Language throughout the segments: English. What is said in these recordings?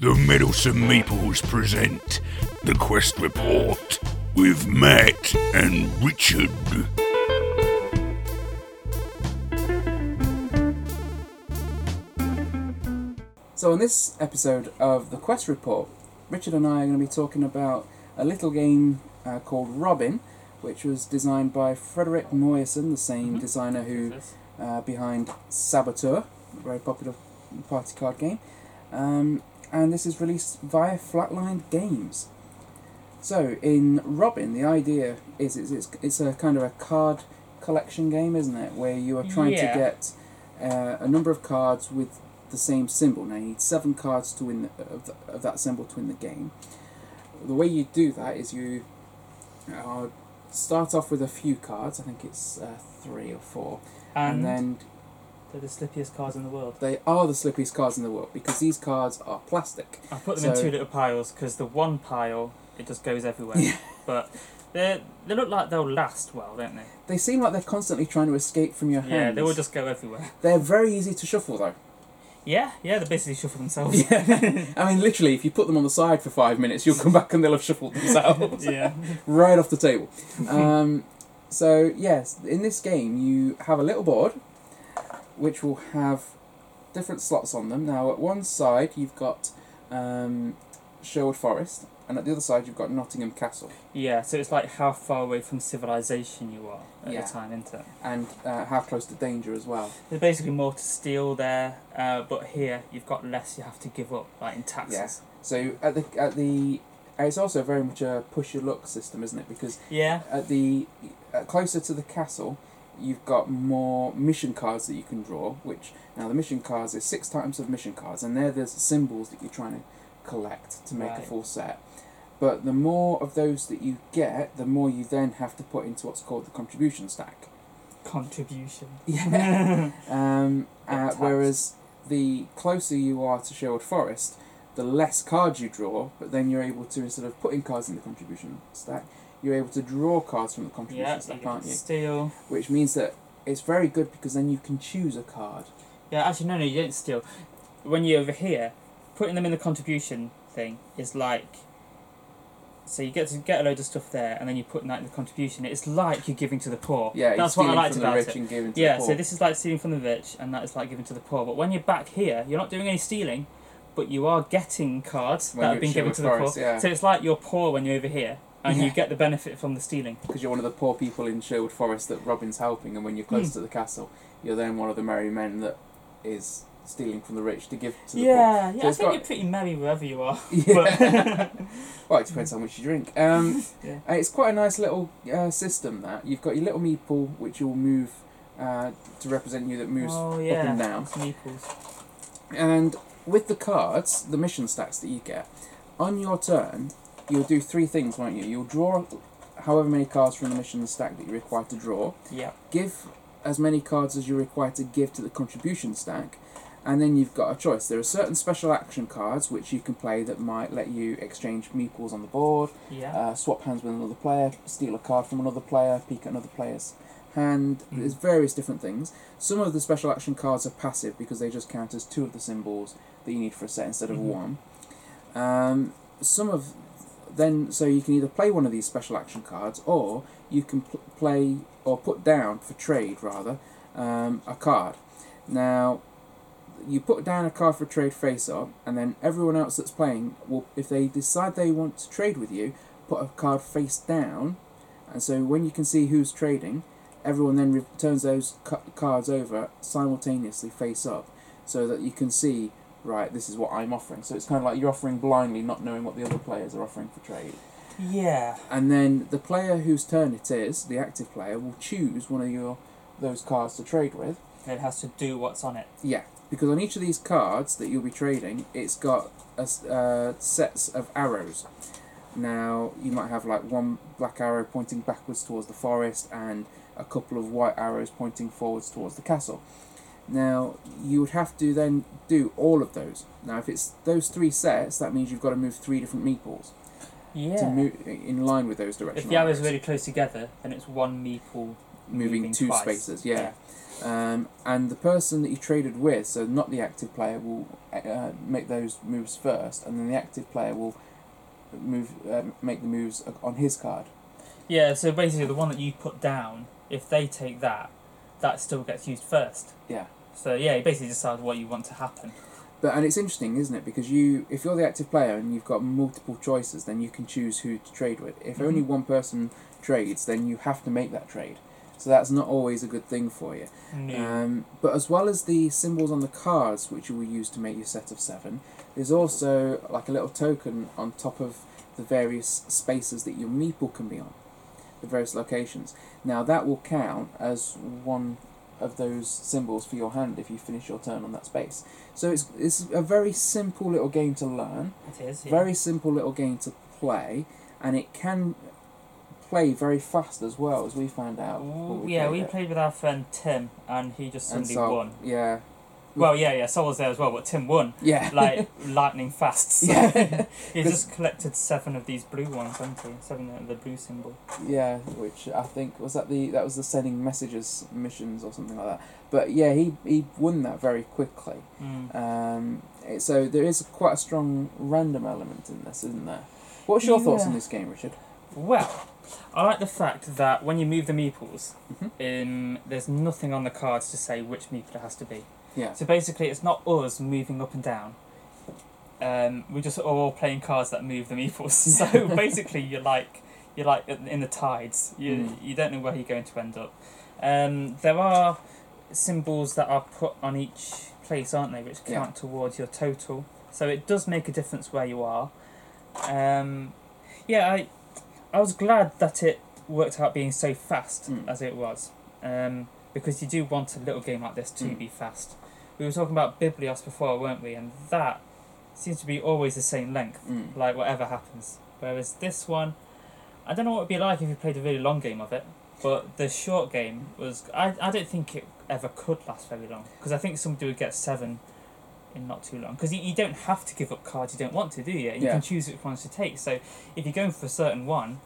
The Meddlesome Meeples present the Quest Report with Matt and Richard. So, in this episode of the Quest Report, Richard and I are going to be talking about a little game uh, called Robin, which was designed by Frederic Moyersoen, the same Mhm. designer who uh, behind Saboteur, a very popular party card game. Um, and this is released via Flatline Games. So, in Robin, the idea is it's, it's, it's a kind of a card collection game, isn't it? Where you are trying Yeah. to get uh, a number of cards with the same symbol. Now, you need seven cards to win the, of, the, of that symbol to win the game. The way you do that is you uh, start off with a few cards, I think it's uh, three or four, and And, then they're the slippiest cards in the world. they are the slippiest cards in the world because these cards are plastic. I put them in two little piles because the one pile it just goes everywhere. Yeah. But they they look like they'll last well, don't they? They seem like they're constantly trying to escape from your hands. Yeah, they will just go everywhere. They're very easy to shuffle though. Yeah, yeah, they basically shuffle themselves. Yeah. I mean, literally, if you put them on the side for five minutes, you'll come back and they'll have shuffled themselves yeah. right off the table. Um, so yes, in this game you have a little board, which will have different slots on them. Now, at one side you've got um, Sherwood Forest, and at the other side you've got Nottingham Castle. Yeah, so it's like how far away from civilization you are at Yeah. the time, isn't it? and uh, how close to danger as well. There's basically more to steal there, uh, but here you've got less you have to give up, like in taxes. Yeah. So at the at the it's also very much a push your luck system, isn't it? Because Yeah. at the uh, closer to the castle, you've got more mission cards that you can draw. Which now the mission cards is six types of mission cards, and they're the symbols that you're trying to collect to make a full set. But the more of those that you get, the more you then have to put into what's called the contribution stack. Contribution. Yeah. um, uh, whereas the closer you are to Sherwood Forest, the less cards you draw, but then you're able to, instead of putting cards in the contribution stack, you're able to draw cards from the contribution yeah, stack, aren't you? steal. Which means that it's very good because then you can choose a card. Yeah, actually, no, no, you don't steal. When you're over here, putting them in the contribution thing is like. So you get to get a load of stuff there, and then you put that in the contribution. It's like you're giving to the poor. Yeah, that's what I stealing liked from about the rich it. and giving to Yeah, the poor. Yeah, so this is like stealing from the rich, and that is like giving to the poor. But when you're back here, you're not doing any stealing, but you are getting cards When that have been given to the poor. Yeah. So it's like you're poor when you're over here, and Yeah. you get the benefit from the stealing. because you're one of the poor people in Sherwood Forest that Robin's helping, and when you're close Hmm. to the castle, you're then one of the merry men that is stealing from the rich to give to the poor. Yeah, So yeah, I think got- you're pretty merry wherever you are. Yeah. well, it depends how much you drink. Um, Yeah. it's quite a nice little uh, system that you've got your little meeple which will move uh, to represent you that moves oh up and down, meeples. and with the cards, the mission stacks that you get on your turn, you'll do three things, won't you? You'll draw however many cards from the mission stack that you're required to draw. Yeah. give as many cards as you're required to give to the contribution stack, and then you've got a choice. There are certain special action cards which you can play that might let you exchange meeples on the board, Yeah. uh, swap hands with another player, steal a card from another player, peek at another player's hand. Mhm. There's various different things. Some of the special action cards are passive because they just count as two of the symbols that you need for a set instead of Mhm. one. Um, some of then so you can either play one of these special action cards or you can pl- play or put down for trade rather um, a card. Now you put down a card for trade face up, and then everyone else that's playing will, if they decide they want to trade with you, put a card face down, and so when you can see who's trading, everyone then re- turns those ca- cards over simultaneously face up, so that you can see right this is what I'm offering. So it's kind of like you're offering blindly, not knowing what the other players are offering for trade. yeah. And then the player whose turn it is, the active player, will choose one of your those cards to trade with. It has to do what's on it. Yeah, because on each of these cards that you'll be trading, it's got a uh, sets of arrows. Now you might have like one black arrow pointing backwards towards the forest and a couple of white arrows pointing forwards towards the castle. Now you would have to then do all of those. Now if it's those three sets, that means you've got to move three different meeples to move in line with those directions. If the arrows are really close together, then it's one meeple moving, moving two twice. spaces. Yeah. Um, and the person that you traded with, so not the active player, will uh, make those moves first, and then the active player will move uh, make the moves on his card. Yeah, so basically the one that you put down, if they take that, that still gets used first. Yeah. So yeah, you basically decide what you want to happen. But and it's interesting, isn't it? Because you, if you're the active player and you've got multiple choices, then you can choose who to trade with. If Mhm. only one person trades, then you have to make that trade. So that's not always a good thing for you. No. Um, but as well as the symbols on the cards, which you will use to make your set of seven, there's also like a little token on top of the various spaces that your meeple can be on, the various locations. Now that will count as one of those symbols for your hand if you finish your turn on that space. So it's it's a very simple little game to learn, it is. Yeah. very simple little game to play, and it can play very fast as well as we found out. Ooh, yeah, we it. played with our friend Tim, and he just suddenly so won. yeah, Well, yeah, yeah, Sol was there as well, but Tim won yeah, like lightning fast. So Yeah. he just collected seven of these blue ones, hasn't he? Seven of the blue symbol. Yeah, which I think was that the that was the sending messages missions or something like that. But yeah, he he won that very quickly. Mm. Um, so there is quite a strong random element in this, isn't there? What's your thoughts on this game, Richard? Well, I like the fact that when you move the meeples, Mhm. um, there's nothing on the cards to say which meeple it has to be. Yeah, So basically, it's not us moving up and down. Um, we're just all playing cards that move the meeples. So basically, you're like you're like in the tides. You Mm. you don't know where you're going to end up. Um, there are symbols that are put on each place, aren't they, which Yeah. count towards your total. So it does make a difference where you are. Um, yeah, I I was glad that it worked out being so fast Mm. as it was, um, because you do want a little game like this to Mm. be fast. We were talking about Biblios before, weren't we? And that seems to be always the same length, mm. like whatever happens. Whereas this one, I don't know what it'd be like if you played a really long game of it. But the short game was, I, I don't think it ever could last very long because I think somebody would get seven in not too long because you, you don't have to give up cards you don't want to, do you? You Yeah. can choose which ones to take. So if you're going for a certain one,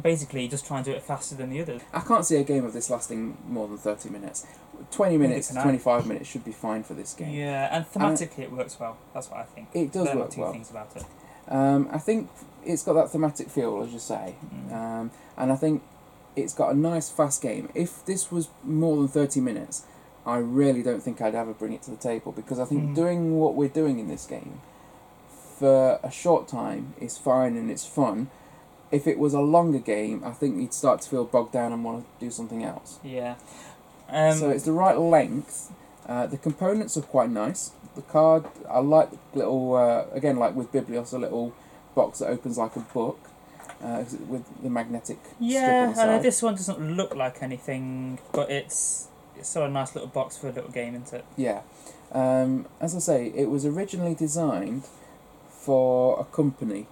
basically you just try and do it faster than the others. I can't see a game of this lasting more than thirty minutes. Twenty minutes, it's an hour. twenty-five minutes should be fine for this game. Yeah, and thematically it works well. That's what I think. It does work two well. things about it. Um, I think it's got that thematic feel, as you say, Mm. um, and I think it's got a nice fast game. If this was more than thirty minutes, I really don't think I'd ever bring it to the table because I think Mm. doing what we're doing in this game for a short time is fine and it's fun. If it was a longer game, I think you'd start to feel bogged down and want to do something else. Yeah. Um, so it's the right length. Uh, the components are quite nice. The card, I like the little, uh, again, like with Biblios, a little box that opens like a book uh, with the magnetic Yeah, strip on I the know this one doesn't look like anything, but it's it's sort of a nice little box for a little game, isn't it? Yeah. Um, as I say, it was originally designed for a company,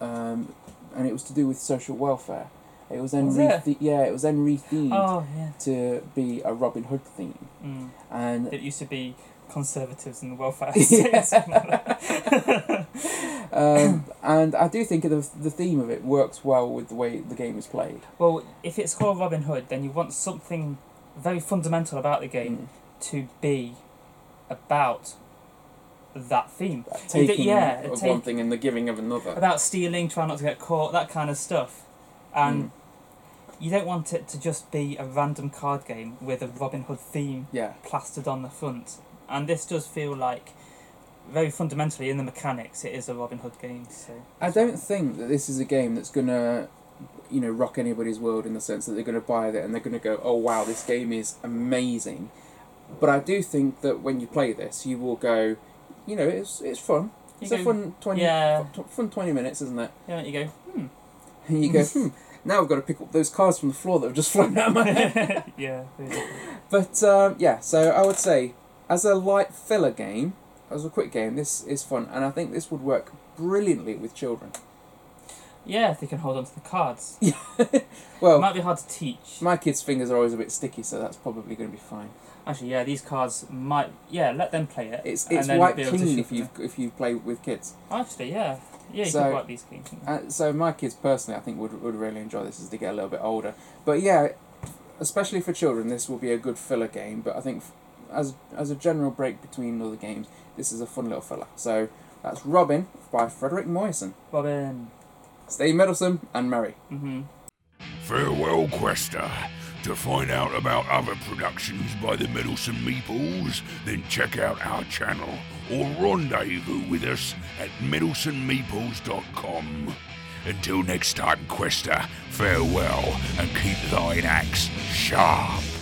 um, and it was to do with social welfare. It was then Was re- it? yeah, it was then rethemed Oh yeah. to be a Robin Hood theme, Mm. and It used to be conservatives and the welfare Yeah. um, and I do think the the theme of it works well with the way the game is played. well, if it's called Robin Hood, then you want something very fundamental about the game Mm. to be about that theme. Like You d- Taking yeah, of take- one thing and the giving of another. About stealing, trying not to get caught, that kind of stuff. And Mm. You don't want it to just be a random card game with a Robin Hood theme Yeah, plastered on the front. And this does feel like very fundamentally in the mechanics it is a Robin Hood game. So I don't think that this is a game that's gonna, you know, rock anybody's world in the sense that they're gonna buy it and they're gonna go, oh wow, this game is amazing. But I do think that when you play this, you will go, you know, it's it's fun. you It's a fun twenty, yeah. fun twenty minutes, isn't it? yeah, you go, hmm. And you go, hmm. Now I've got to pick up those cards from the floor that have just flown out of my head. yeah. But um, yeah, so I would say, as a light filler game, as a quick game, this is fun, and I think this would work brilliantly with children. yeah, if they can hold on to the cards. it Well, might be hard to teach. my kids' fingers are always a bit sticky, so that's probably going to be fine. Actually, yeah, these cards might. Yeah, let them play it. It's and it's then white be able to clean if you if you play with kids. Actually, yeah, yeah, you So- could wipe these clean. Uh, so my kids personally, I think would would really enjoy this as they get a little bit older. But yeah, especially for children, this will be a good filler game. But I think f- as as a general break between other games, this is a fun little filler. So that's Robin by Frederic Moyersoen. Robin. Stay meddlesome and merry. Mm-hmm. Farewell, Quester. To find out about other productions by the Meddlesome Meeples, then check out our channel or rendezvous with us at meddlesomemeeples.com. Until next time, Quester, farewell and keep thine axe sharp.